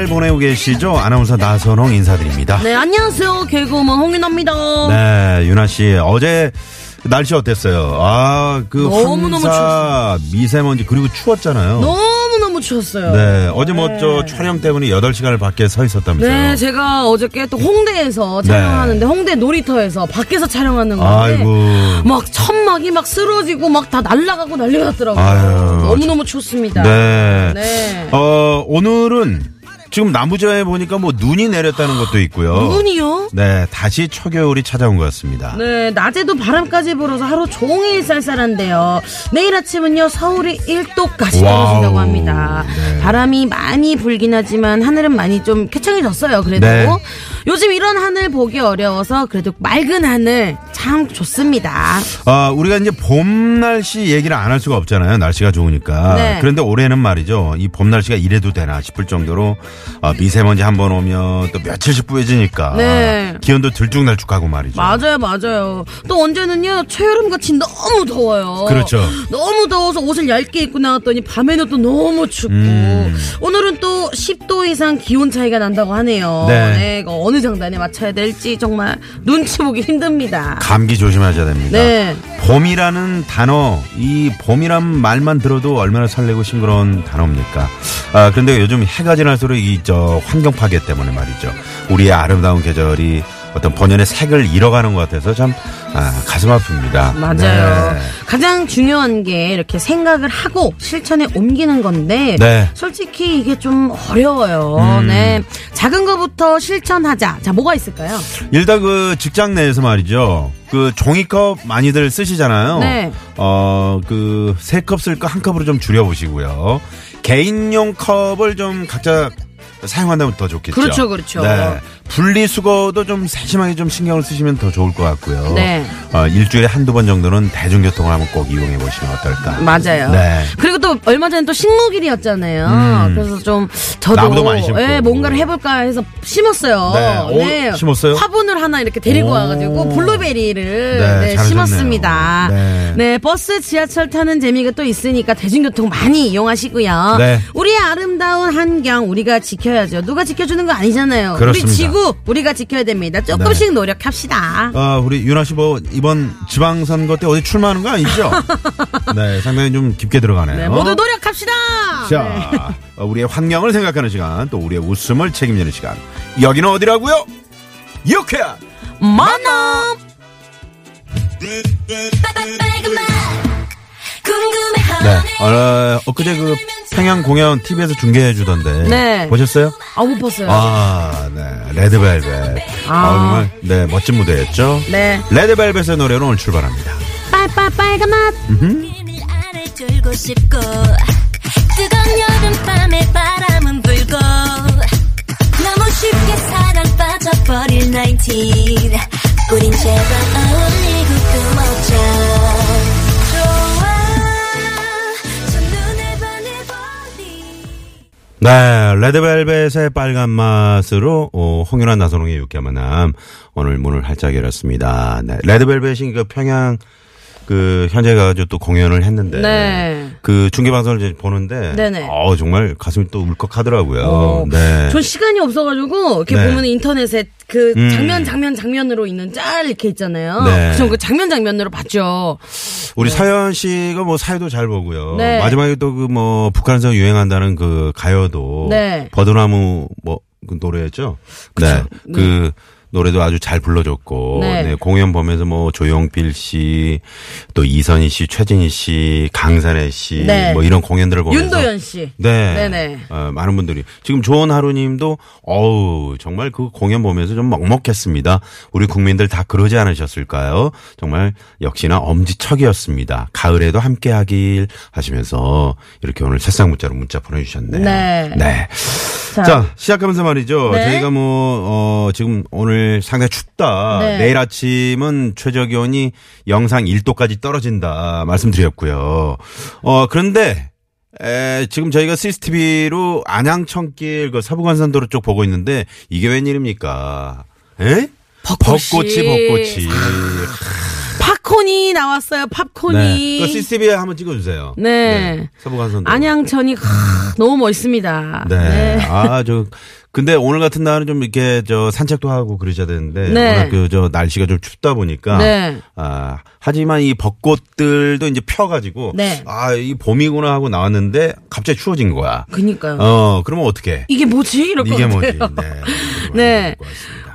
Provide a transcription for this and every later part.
잘 보내고 계시죠? 아나운서 나선홍 인사드립니다. 네 안녕하세요 개그우먼 홍윤아입니다 네, 윤아 씨 어제 날씨 어땠어요? 아, 그 너무너무 황사, 미세먼지 그리고 추웠잖아요. 너무너무 추웠어요 네, 어제 뭐 저 촬영 때문에 8시간을 밖에 서 있었다면서요. 네, 제가 어저께 또 홍대에서 네. 촬영하는데 홍대 놀이터에서 밖에서 촬영하는 건데 아이고. 막 천막이 막 쓰러지고 막 다 날아가고 난리가 났더라고요. 아유, 너무너무 춥습니다. 네. 네. 어, 오늘은 지금 남부지방에 보니까 뭐 눈이 내렸다는 것도 있고요. 눈이요? 네, 다시 초겨울이 찾아온 것 같습니다. 네, 낮에도 바람까지 불어서 하루 종일 쌀쌀한데요. 내일 아침은요, 서울이 1도까지 와우. 떨어진다고 합니다. 네. 바람이 많이 불긴 하지만 하늘은 많이 좀 쾌청해졌어요, 그래도. 네. 요즘 이런 하늘 보기 어려워서 그래도 맑은 하늘 참 좋습니다. 아, 우리가 이제 봄 날씨 얘기를 안 할 수가 없잖아요. 날씨가 좋으니까. 네. 그런데 올해는 말이죠. 이 봄 날씨가 이래도 되나 싶을 정도로 아, 미세먼지 한 번 오면 또 며칠씩 뿌얘지니까 네. 기온도 들쭉날쭉하고 말이죠. 맞아요, 맞아요. 또 언제는요, 초여름 같이 너무 더워요. 그렇죠. 너무 더워서 옷을 얇게 입고 나왔더니 밤에는 또 너무 춥고. 음. 오늘은 또 10도 이상 기온 차이가 난다고 하네요. 네. 이거 어느 장단에 맞춰야 될지 정말 눈치 보기 힘듭니다. 감기 조심하셔야 됩니다. 네. 봄이라는 단어, 이 봄이란 말만 들어도 얼마나 설레고 싱그러운 단어입니까? 아, 그런데 요즘 해가 지날수록 이, 저, 환경 파괴 때문에 말이죠. 우리의 아름다운 계절이 어떤 본연의 색을 잃어가는 것 같아서 참, 아, 가슴 아픕니다. 맞아요. 네. 가장 중요한 게 이렇게 생각을 하고 실천에 옮기는 건데 네. 솔직히 이게 좀 어려워요. 음. 네. 작은 것부터 실천하자. 자, 뭐가 있을까요? 일단 그 직장 내에서 말이죠. 그 종이컵 많이들 쓰시잖아요. 네. 어, 그 세 컵 쓸 거 한 컵으로 좀 줄여 보시고요. 개인용 컵을 좀 각자 사용한다면 더 좋겠죠. 그렇죠, 그렇죠. 네. 분리수거도 좀 세심하게 좀 신경을 쓰시면 더 좋을 것 같고요. 네. 어, 일주일에 한두 번 정도는 대중교통을 한번 꼭 이용해 보시면 어떨까. 맞아요. 네. 그리고 또 얼마 전에 또 식목일이었잖아요. 음. 그래서 좀 저도 나무도 많이 심고. 예, 뭔가를 해볼까 해서 심었어요. 네. 어, 심었어요? 화분을 하나 이렇게 데리고 오. 와가지고 블루베리를 네, 네. 심었습니다. 네. 네. 버스, 지하철 타는 재미가 또 있으니까 대중교통 많이 이용하시고요. 네. 우리의 아름다운 환경 우리가 지켜야죠. 누가 지켜주는 거 아니잖아요. 그렇습니다. 우리 지구 우리가 지켜야 됩니다. 조금씩 노력합시다. 아, 우리 윤아 씨 뭐 이번 지방선거 때 어디 출마하는 거 아니죠? 네, 상당히 좀 깊게 들어가네요. 네, 모두 노력합시다. 네. 자, 어, 우리의 환경을 생각하는 시간, 또 우리의 웃음을 책임지는 시간. 여기는 어디라고요? 유쾌한 만남. 네, 어, 엊그제 그 평양 공연 TV에서 중계해 주던데. 네. 보셨어요? 아, 못 봤어요. 아, 네. 레드벨벳. 아, 아. 정말, 네, 멋진 무대였죠? 네. 레드벨벳의 노래로 오늘 출발합니다. 빨빨 빨간 맛. 싶고 뜨거운 여름밤에 바람은 불고 너무 쉽게 사랑 빠져버릴 19 우린 제발 어울리고 끊어자 네, 레드벨벳의 빨간 맛으로 어, 홍윤아 나선홍의 유쾌한 만남 오늘 문을 활짝 열었습니다. 네, 레드벨벳이 그 평양 그 현재 가지고 또 공연을 했는데 네. 그 중계 방송을 이제 보는데 네네. 어 정말 가슴이 또 울컥하더라고요. 어, 네. 전 시간이 없어가지고 이렇게 네. 보면 인터넷에 그 음. 장면 장면 장면으로 있는 짤 이렇게 있잖아요. 네. 전그 장면 장면으로 봤죠. 우리 사연 씨가 뭐 사회도 잘 보고요. 네. 마지막에 또 그 뭐 북한에서 유행한다는 그 가요도 네. 버드나무 뭐 그 노래였죠. 네. 네. 그 노래도 아주 잘 불러줬고 네. 네, 공연 보면서 뭐 조용필 씨, 또 이선희 씨, 최진희 씨, 강산혜 씨, 네. 뭐 이런 공연들을 보면서 윤도현 씨. 네. 네네. 어, 많은 분들이 지금 좋은 하루님도 어우 정말 그 공연 보면서 좀 먹먹했습니다. 우리 국민들 다 그러지 않으셨을까요? 정말 역시나 엄지척이었습니다. 가을에도 함께하길 하시면서 이렇게 오늘 새싹 문자로 문자 보내주셨네요. 네. 네. 자. 자, 시작하면서 말이죠. 네. 저희가 뭐, 어, 지금 오늘 상당히 춥다. 네. 내일 아침은 최저 기온이 영상 1도까지 떨어진다. 말씀드렸고요. 어, 그런데, 에, 지금 저희가 CCTV로 안양천길 그 서부간선도로 쪽 보고 있는데 이게 웬일입니까? 에? 벚꽃이. 벚꽃이, 벚꽃이. 팝콘이 나왔어요. 팝콘이. 네. 그 CCTV에 한번 찍어주세요. 네. 서부간선도. 안양천이 크, 너무 멋있습니다. 네. 아, 저, 근데 오늘 같은 날은 좀 이렇게 저 산책도 하고 그러셔야 되는데. 네. 워낙 그저 날씨가 좀 춥다 보니까. 네. 아, 하지만 이 벚꽃들도 이제 펴가지고. 네. 아, 이 봄이구나 하고 나왔는데 갑자기 추워진 거야. 그니까요. 어, 그러면 어떡해. 이게 뭐지? 이럴 것 이게 뭐지. 네. 네.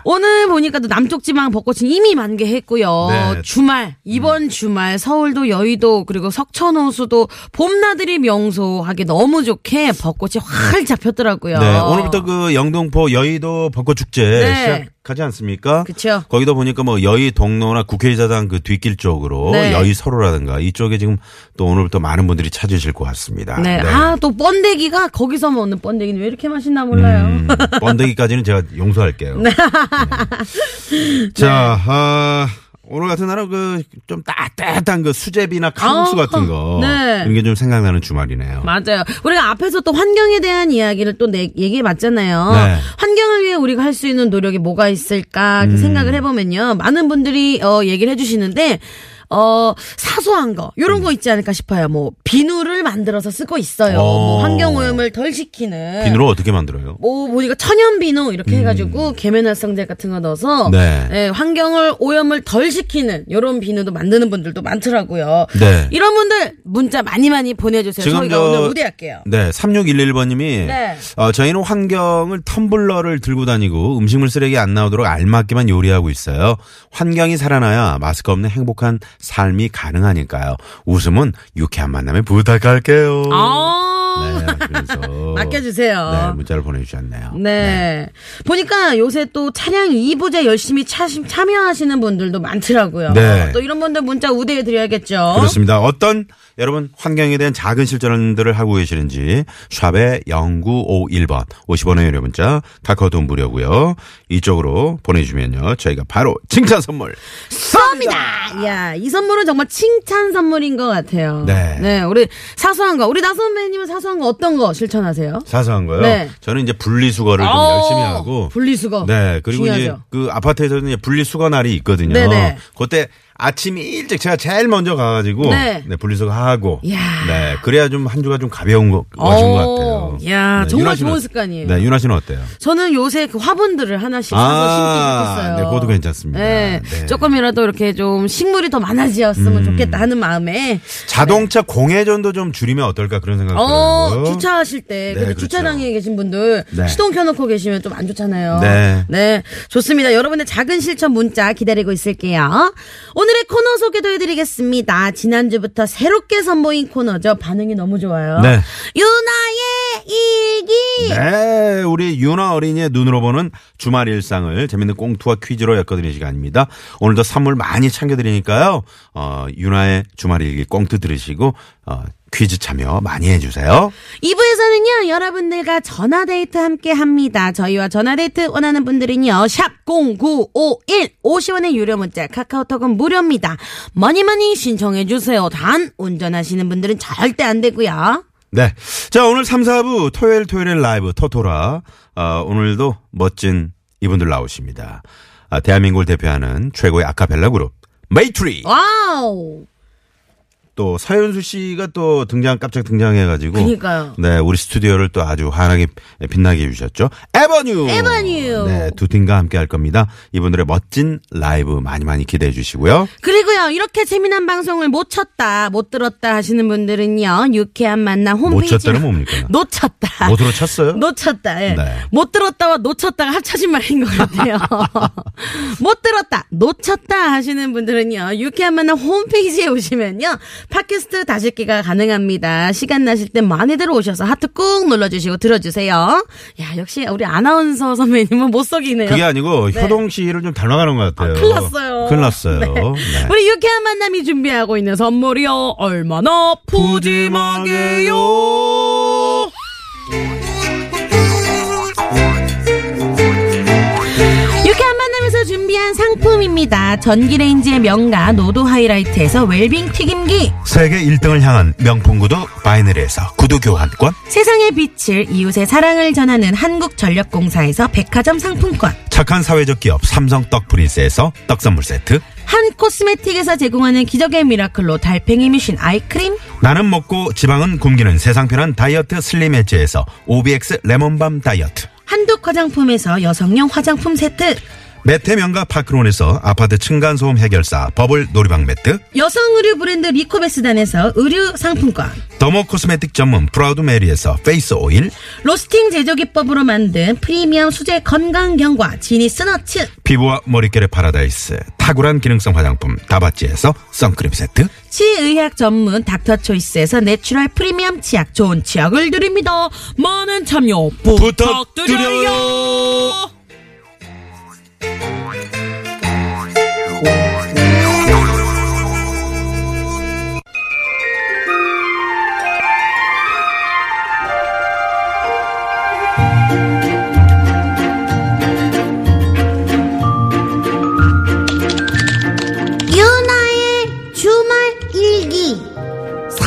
오늘 보니까 또 남쪽 지방 벚꽃은 이미 만개했고요. 네. 주말 이번 주말 서울도 여의도 그리고 석천 호수도 봄나들이 명소하기 너무 좋게 벚꽃이 활짝 폈더라고요. 네, 오늘부터 그 영등포 여의도 벚꽃 축제 네. 시작 하지 않습니까? 그쵸. 거기도 보니까 뭐 여의 동로나 국회의사당 그 뒷길 쪽으로 네. 여의 서로라든가 이쪽에 지금 또 오늘부터 많은 분들이 찾으실 것 같습니다. 네. 아, 또 번데기가 거기서 먹는 번데기는 왜 이렇게 맛있나 몰라요. 음, 번데기까지는 제가 용서할게요. 네. 자, 아, 오늘 같은 날은 그 좀 따뜻한 그 수제비나 칼국수 아, 같은 거 네. 이런 게 좀 생각나는 주말이네요. 맞아요. 우리가 앞에서 또 환경에 대한 이야기를 또 내, 얘기해 봤잖아요. 네. 환경을 위해 우리가 할 수 있는 노력이 뭐가 있을까 음. 생각을 해보면요. 많은 분들이 어, 얘기를 해주시는데 어, 사소한 거, 요런 거 있지 않을까 싶어요. 뭐, 비누를 만들어서 쓰고 있어요. 어. 뭐, 환경오염을 덜 시키는. 비누를 어떻게 만들어요? 뭐, 보니까 천연 비누 이렇게 해가지고 계면활성제 같은 거 넣어서 음. 네. 예, 환경을 오염을 덜 시키는 요런 비누도 만드는 분들도 많더라고요. 네. 이런 분들 문자 많이 많이 보내주세요. 지금 저희가 저- 오늘 무대할게요. 네, 3611번님이 네. 어, 저희는 환경을 텀블러를 들고 다니고 음식물 쓰레기 안 나오도록 알맞게만 요리하고 있어요. 환경이 살아나야 마스크 없는 행복한 삶이 가능하니까요. 웃음은 유쾌한 만남에 부탁할게요. 아. 네, 그래서 맡겨주세요. 네, 문자를 보내주셨네요. 네. 보니까 요새 또 차량 2부제 열심히 차, 참여하시는 분들도 많더라고요. 네. 또 이런 분들 문자 우대해 드려야겠죠. 그렇습니다. 어떤 여러분 환경에 대한 작은 실천들을 하고 계시는지 샵의 0951번 50원의 유료 문자 카카오톡 무료고요. 이쪽으로 보내주면요. 저희가 바로 칭찬 선물 쏩니다. 야, 이 선물은 정말 칭찬 선물인 것 같아요. 네. 우리 사소한 거, 우리 나 선배님은 사소한 거 어떤 거 실천하세요? 사소한 거요. 네. 저는 이제 분리수거를 좀 어, 열심히 하고 분리수거. 네 그리고 이제 중요하죠. 그 아파트에서는 이제 분리수거 날이 있거든요. 네네. 그때 아침 일찍 제가 제일 먼저 가가지고 네. 네, 분리수거 하고. 네 그래야 좀 한 주가 좀 가벼운 거 것인 것 같아요. 야, 네, 정말 좋은 어- 습관이에요. 네, 윤아 씨는 어때요? 저는 요새 그 화분들을 하나씩 사서 아, 심기 시작했어요. 네, 그것도 괜찮습니다. 네, 네. 조금이라도 이렇게 좀 식물이 더 많아지었으면 음. 좋겠다 하는 마음에 자동차 공회전도 좀 줄이면 어떨까 그런 생각 어, 들어요. 주차하실 때, 네, 그렇죠. 주차장에 계신 분들 네. 시동 켜놓고 계시면 좀 안 좋잖아요. 네. 좋습니다. 여러분의 작은 실천 문자 기다리고 있을게요. 오늘 의 코너 소개도 해드리겠습니다. 지난주부터 새롭게 선보인 코너죠. 반응이 너무 좋아요. 네. 유나의 일기. 네, 우리 윤아 어린이의 눈으로 보는 주말 일상을 재밌는 꽁투와 퀴즈로 엮어드리는 시간입니다. 오늘도 선물 많이 챙겨드리니까요. 어, 윤아의 주말 일기 꽁투 들으시고 어, 퀴즈 참여 많이 해주세요. 2부에서는요, 여러분들과 전화데이트 함께 합니다. 저희와 전화데이트 원하는 분들은요, 샵0951 50원의 유료 문자, 카카오톡은 무료입니다. 많이 많이 신청해주세요. 단, 운전하시는 분들은 절대 안 되고요. 네. 자, 오늘 3, 4부 토요일 토요일 라이브 토토라. 어, 오늘도 멋진 이분들 나오십니다. 아, 대한민국을 대표하는 최고의 아카펠라 그룹 메이트리. 와우! 또 서현수 씨가 또 등장 깜짝 등장해가지고 그니까요. 네 우리 스튜디오를 또 아주 환하게 빛나게 해주셨죠. 에버뉴. 에버뉴. 네, 두 팀과 함께 할 겁니다. 이분들의 멋진 라이브 많이 많이 기대해 주시고요. 그리고요, 이렇게 재미난 방송을 못 쳤다, 못 들었다 하시는 분들은요, 유쾌한 만남 홈페이지. 못 쳤다는 뭡니까? 놓쳤다. 못으로 쳤어요? 놓쳤다. 예. 네. 못 들었다와 놓쳤다가 합쳐진 말인 것 같아요. 못 들었다, 놓쳤다 하시는 분들은요, 유쾌한 만남 홈페이지에 오시면요, 팟캐스트 다시기가 가능합니다. 시간 나실 때 많이들 오셔서 하트 꾹 눌러주시고 들어주세요. 야, 역시 우리 아나운서 선배님은 못 속이네요. 그게 아니고 효동 씨를 좀 닮아가는 것 같아요. 큰일 났어요. 큰일 났어요. 네. 네. 우리 유쾌한 만남이 준비하고 있는 선물이요. 얼마나 푸짐하게요. 유쾌한 만남에서 준비한 상품입니다. 전기레인지의 명가 노도 하이라이트에서 웰빙 튀김기. 세계 1등을 향한 명품 구두 바이너리에서 구두 교환권. 세상의 빛을 이웃의 사랑을 전하는 한국전력공사에서 백화점 상품권. 착한 사회적 기업 삼성 떡 프린스에서 떡 선물 세트. 한 코스메틱에서 제공하는 기적의 미라클로 달팽이 뮤신 eye cream. 나는 먹고 지방은 굶기는 세상 편한 다이어트 슬림 엣지에서 OBX 레몬밤 다이어트. 한독 화장품에서 여성용 화장품 세트. 매트명가 파크론에서 아파트 층간소음 해결사 버블 놀이방 매트. 여성 의류 브랜드 리코베스단에서 의류 상품권. dermo cosmetic 전문 프라우드 메리에서 face oil. 로스팅 제조 기법으로 만든 프리미엄 수제 건강 견과 지니스 너츠. 피부와 머릿결의 파라다이스. 탁월한 기능성 화장품 다바찌에서 선크림 세트. 치의학 전문 닥터 초이스에서 natural 프리미엄 치약 좋은 치약을 드립니다. 많은 참여 부탁드려요. 일기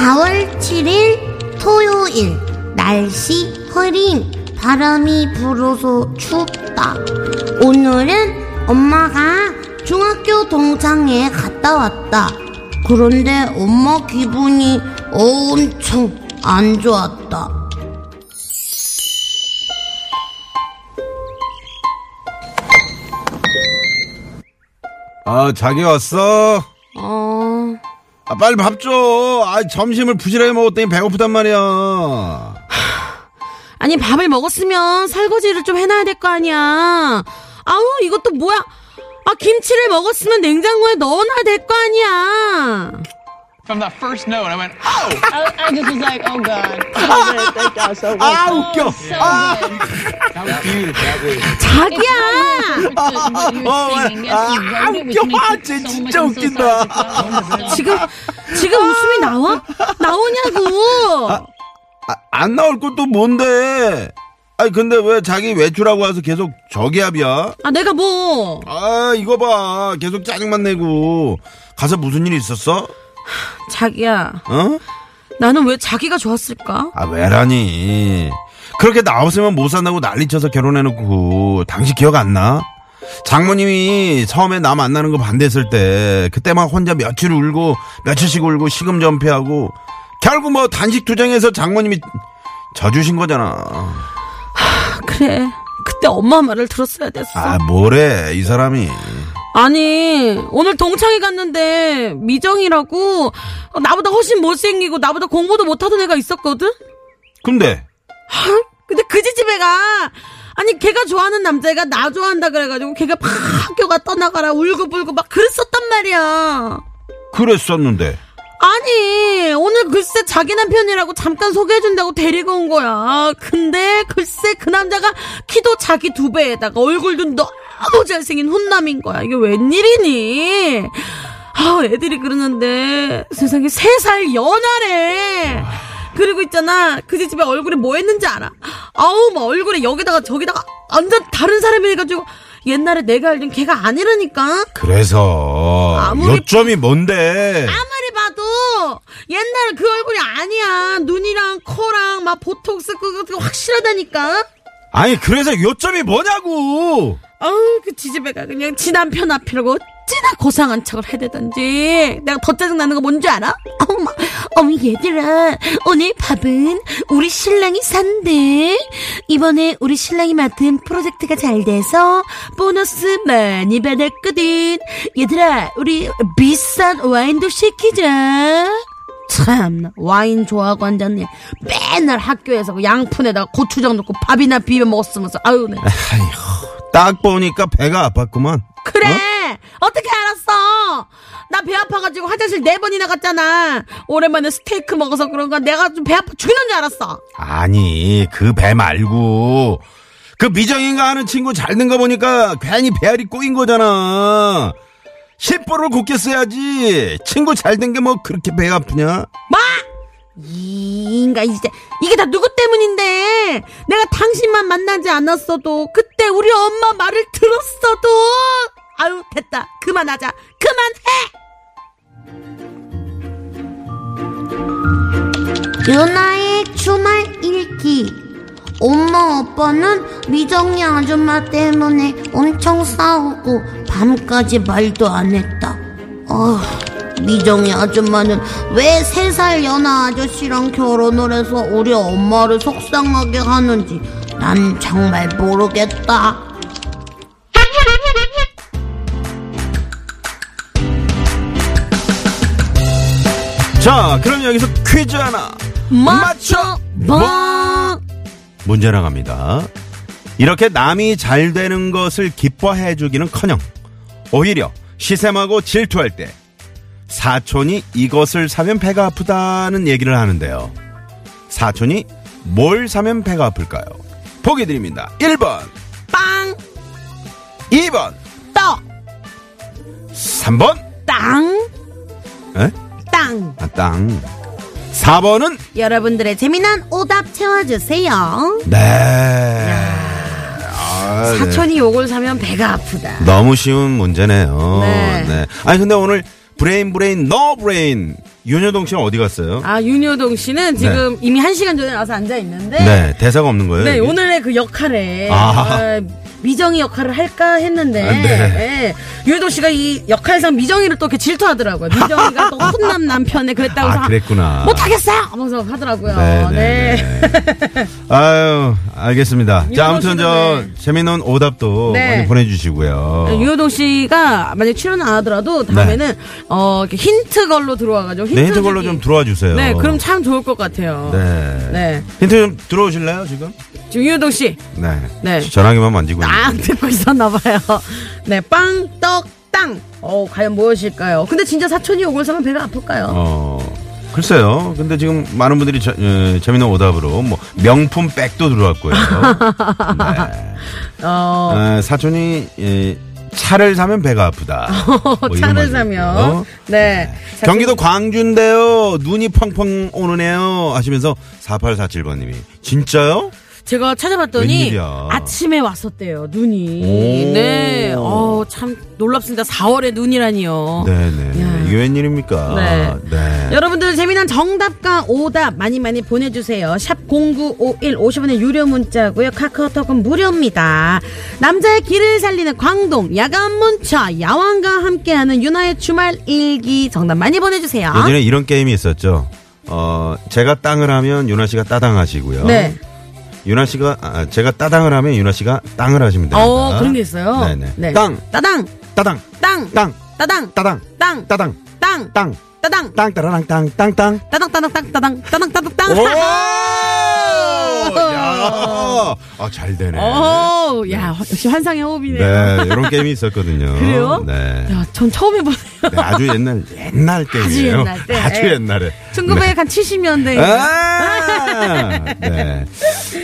4월 7일 토요일. 날씨 흐린. 바람이 불어서 춥다 오늘은 엄마가 중학교 동창회 갔다 왔다 그런데 엄마 기분이 엄청 안 좋았다 아, 자기 왔어? 어, 아, 빨리 밥 줘. 아, 점심을 부실하게 먹었더니 배고프단 말이야. 아니 밥을 먹었으면 설거지를 좀 해놔야 될 거 아니야. 아우 이것도 뭐야? 아 김치를 먹었으면 냉장고에 넣어놔야 될 거 아니야. From that first note, I went, oh! I, I just was like, oh god. So good. Thank y'all so much. 아, 웃겨. So That was beautiful. That was. 자기야. good. 아, 웃겨. 아, 진짜 웃긴다. 지금 지금 웃음이 나와? 나오냐고. 아, 안 나올 것도 뭔데? 아니, 근데 왜 자기 외출하고 와서 계속 저기압이야? 아 내가 뭐 아, 이거 봐. 계속 짜증만 내고. 가서 무슨 일 있었어? 자기야. 어? 나는 왜 자기가 좋았을까? 아, 왜라니. 그렇게 나왔으면 못 산다고 난리쳐서 결혼해놓고, 당신 기억 안 나? 장모님이 처음에 나 만나는 거 반대했을 때, 그때 막 혼자 며칠 울고, 며칠씩 울고, 시금 전폐하고, 결국 뭐 단식 투쟁해서 장모님이 져주신 거잖아. 그래. 그때 엄마 말을 들었어야 됐어. 아, 뭐래, 이 사람이. 아니 오늘 동창회 갔는데 미정이라고 나보다 훨씬 못생기고 나보다 공부도 못하던 애가 있었거든. 근데, 근데 그 지집애가 아니 걔가 좋아하는 남자애가 나 좋아한다 그래가지고 걔가 막 학교가 떠나가라 울고불고 막 그랬었단 말이야. 그랬었는데. 아니 오늘 글쎄 자기 남편이라고 잠깐 소개해준다고 데리고 온 거야. 근데 글쎄 그 남자가 키도 자기 두 배에다가 얼굴도 너무 잘생긴 훈남인 거야. 이게 웬일이니? 아 애들이 그러는데 세상에 세 살 연하래. 그리고 있잖아 그 집에 얼굴에 뭐 했는지 알아? 아우 막 얼굴에 여기다가 저기다가 완전 다른 사람이 해가지고 옛날에 내가 알던 걔가 아니라니까. 그래서, 아무리- 요점이 뭔데? 아무리 옛날 그 얼굴이 아니야. 눈이랑 코랑 막 보톡스 그거 확실하다니까. 아니, 그래서 요점이 뭐냐고! 아우 그 지지배가 그냥 지 남편 앞이라고 어찌나 고상한 척을 해대던지 내가 더 짜증나는 거 뭔지 알아? 어머, 어머 얘들아 오늘 밥은 우리 신랑이 산대 이번에 우리 신랑이 맡은 프로젝트가 잘 돼서 보너스 많이 받았거든 얘들아 우리 비싼 와인도 시키자 참 와인 좋아하고 앉았네 맨날 학교에서 그 양푼에다가 고추장 넣고 밥이나 비벼 먹었으면서. 아유 네. 아이고, 딱 보니까 배가 아팠구만. 그래! 어 떻게 알았어? 나 배 아파가지고 화장실 네 번이나 갔잖아. 오랜만에 스테이크 먹어서 그런가 내가 좀 배 아파 죽는 줄 알았어. 아니, 그 배 말고, 그 미정인가 하는 친구 잘된거 보니까 괜히 배알이 꼬인 거잖아. 10보를 곱게 써야지. 친구 잘 된 게 뭐 그렇게 배가 아프냐? 뭐? 이 인가 이제 이게 다 누구 때문인데 내가 당신만 만나지 않았어도 그때 우리 엄마 말을 들었어도 아유 됐다 그만하자 그만해 유나의 주말 일기. 엄마 아빠는 미정이 아줌마 때문에 엄청 싸우고 밤까지 말도 안 했다. 어, 미정이 아줌마는 왜 세 살 연하 아저씨랑 결혼을 해서 우리 엄마를 속상하게 하는지 난 정말 모르겠다. 자, 그럼 여기서 퀴즈 하나. 맞춰 봐 문제 나갑니다. 이렇게 남이 잘 되는 것을 기뻐해 주기는 커녕 오히려 시샘하고 질투할 때 사촌이 이것을 사면 배가 아프다는 얘기를 하는데요. 사촌이 뭘 사면 배가 아플까요? 보기 드립니다. 1번, 빵 2번, 떡, 3번, 땅, 에? 땅. 아, 땅. 4번은 여러분들의 재미난 오답 채워주세요. 네. 아, 네. 사촌이 요걸 사면 배가 아프다. 너무 쉬운 문제네요. 네. 아니 근데 오늘 brain brain no brain 윤효동 씨는 어디 갔어요? 아, 윤효동 씨는 지금 이미 한 시간 전에 와서 앉아 있는데. 네, 대사가 없는 거예요. 네, 여기? 오늘의 그 역할에. 아. 어, 미정이 역할을 할까 했는데. 아, 네. 네. 윤효동 씨가 이 역할상 미정이를 또 이렇게 질투하더라고요. 미정이가 또 훈남 남편에 그랬다고. 아, 해서 그랬구나. 못하겠어! 하면서 하더라고요. 네, 네. 네, 네. 아유, 알겠습니다. 자, 윤여동 아무튼 저 네. 재미있는 오답도 네. 많이 보내주시고요. 윤효동 씨가 만약 출연 안 하더라도 다음에는 어 힌트 걸로 들어와가지고 힌트, 네, 힌트 걸로 주기. 좀 들어와 주세요. 네, 그럼 참 좋을 것 같아요. 네. 네. 힌트 좀 들어오실래요, 지금? 지금 윤효동 씨, 네. 네. 전화기만 만지고. 딱 있는데. 듣고 있었나 봐요. 네, 빵, 떡, 땅. 어, 과연 무엇일까요? 근데 진짜 사촌이 요걸 사면 배가 아플까요? 어, 글쎄요. 근데 지금 많은 분들이 저, 어, 재미있는 오답으로 뭐 명품 백도 들어왔고요. 네. 어, 어, 사촌이 예, 차를 사면 배가 아프다. 뭐 차를 사면. 네. 사촌- 경기도 광주인데요. 눈이 펑펑 오느네요. 하시면서 4847번님이 진짜요? 제가 찾아봤더니 웬일이야. 아침에 왔었대요, 눈이. 오. 네. 어, 참 놀랍습니다. 4월에 눈이라니요. 네네. 야. 이게 웬일입니까? 네. 네. 여러분들 재미난 정답과 오답 많이 많이 보내주세요. 샵 0951 50원의 유료 문자고요. 카카오톡은 무료입니다. 남자의 길을 살리는 광동 야간 문자 야왕과 함께하는 윤아의 주말 일기 정답 많이 보내주세요. 예전에 이런 게임이 있었죠. 어, 제가 땅을 하면 윤아 씨가 따당하시고요. 네. 윤아 씨가 아, 제가 따당을 하면 윤아 씨가 땅을 하시면 됩니다. 어 그런 게 있어요. 네네. 네. 땅, 따당 따당, 땅 땅, 따당 따당, 땅 따당, 땅 땅, 따당 땅, 따라랑, 땅, 땅, 땅. 따당 따당 땅 따당 따당 따당 땅. 오! 야! 아, 잘 되네. 오, 야 역시 환상의 호흡이네요. 네, 이런 게임이 있었거든요. 그래요? 네. 야, 전 처음 해보네요. 네, 아주 옛날, 옛날 게임이에요. 옛날 때. 아주 옛날에. 1970년대. 아! 네.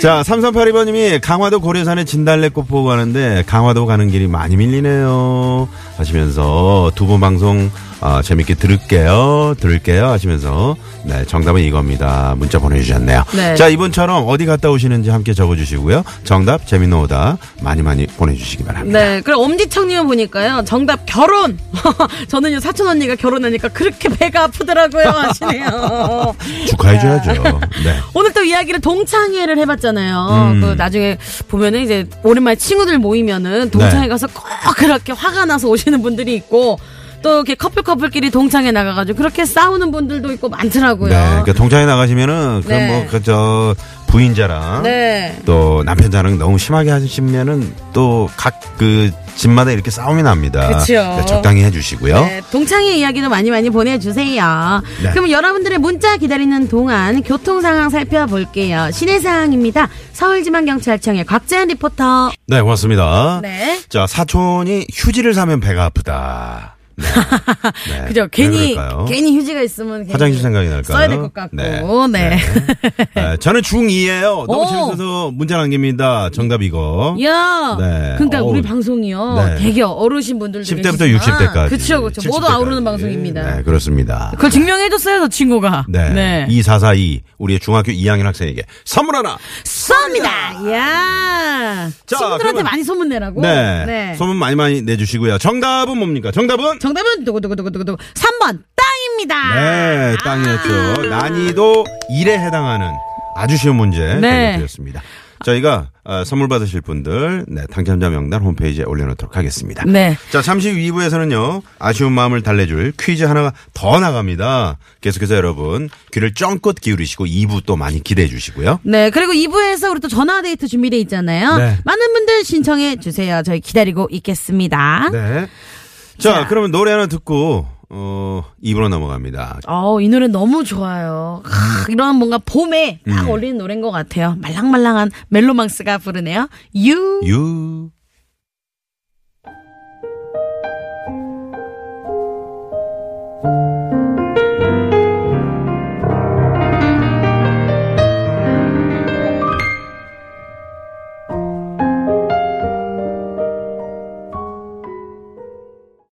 자, 3382번님이 강화도 고려산에 진달래꽃 보고 가는데 강화도 가는 길이 많이 밀리네요. 하시면서 두 분 방송 어, 재밌게 들을게요. 들을게요. 하시면서 네, 정답은 이겁니다. 문자 보내주셨네요. 네. 자, 이분처럼 어디 갔다 오시는지 함께 적어주시고요. 정답, 재미는 오다 많이 많이 보내주시기 바랍니다. 네, 그리고 엄지청님은 보니까요, 정답 결혼. 저는요 사촌 언니가 결혼하니까 그렇게 배가 아프더라고요 하시네요. 축하해줘야죠. 네. 오늘 또 이야기를 동창회를 해봤잖아요. 그 나중에 보면은 이제 오랜만에 친구들 모이면은 동창회 네. 가서 꼭 그렇게 화가 나서 오시. 오시는 분들이 있고 또 이렇게 커플 커플끼리 동창회 나가가지고 그렇게 싸우는 분들도 있고 많더라고요. 네, 그러니까 동창회 나가시면은 그 네. 뭐그저 부인자랑 네. 또 남편 자랑 너무 심하게 하시면은 또 각 그 집마다 이렇게 싸움이 납니다. 그쵸. 그러니까 적당히 해주시고요. 네, 동창회 이야기도 많이 많이 보내주세요. 네. 그럼 여러분들의 문자 기다리는 동안 교통 상황 살펴볼게요. 시내 상황입니다. 서울지방경찰청의 곽재현 리포터. 네, 고맙습니다. 네. 자, 사촌이 휴지를 사면 배가 아프다. 네. 네. 그죠? 왜 괜히? 괜히 휴지가 있으면 괜히 화장실 생각이 날까요? 써야 될 것 같고. 네. 네, 저는 중2예요. 너무 오. 재밌어서 문자 남깁니다. 정답 이거. 야, 네. 그러니까 어우. 우리 방송이요. 네. 되게 어르신 분들도 10대부터 계시지만 60대까지. 그렇죠, 그렇죠. 모두 아우르는 방송입니다. 네, 그렇습니다. 그걸 증명해 줬어요, 저 친구가. 네. 2442 우리의 중학교 2학년 학생에게 선물 하나. 쏩니다. 야, 자, 친구들한테 그러면- 많이 소문 내라고. 네. 소문 많이 많이 내 주시고요. 정답은 뭡니까? 정답은? 정답은 두구두구두구두구 3번 땅입니다. 네, 땅이었죠. 난이도 1에 해당하는 아주 쉬운 문제 네. 드렸습니다. 저희가 어, 선물 받으실 분들 네, 당첨자 명단 홈페이지에 올려놓도록 하겠습니다. 네. 자, 잠시 후 2부에서는요, 아쉬운 마음을 달래줄 퀴즈 하나가 더 나갑니다. 계속해서 여러분, 귀를 쫑긋 기울이시고 2부 또 많이 기대해 주시고요. 네, 그리고 2부에서 우리 또 전화 데이트 준비돼 있잖아요. 네. 많은 분들 신청해 주세요. 저희 기다리고 있겠습니다. 네. 자, 자, 그러면 노래 하나 듣고 어, 입으로 넘어갑니다. 어, 이 노래 너무 좋아요. 하, 이런 뭔가 봄에 딱 음. 어울리는 노래인 것 같아요. 말랑말랑한 멜로망스가 부르네요. 유. 유. you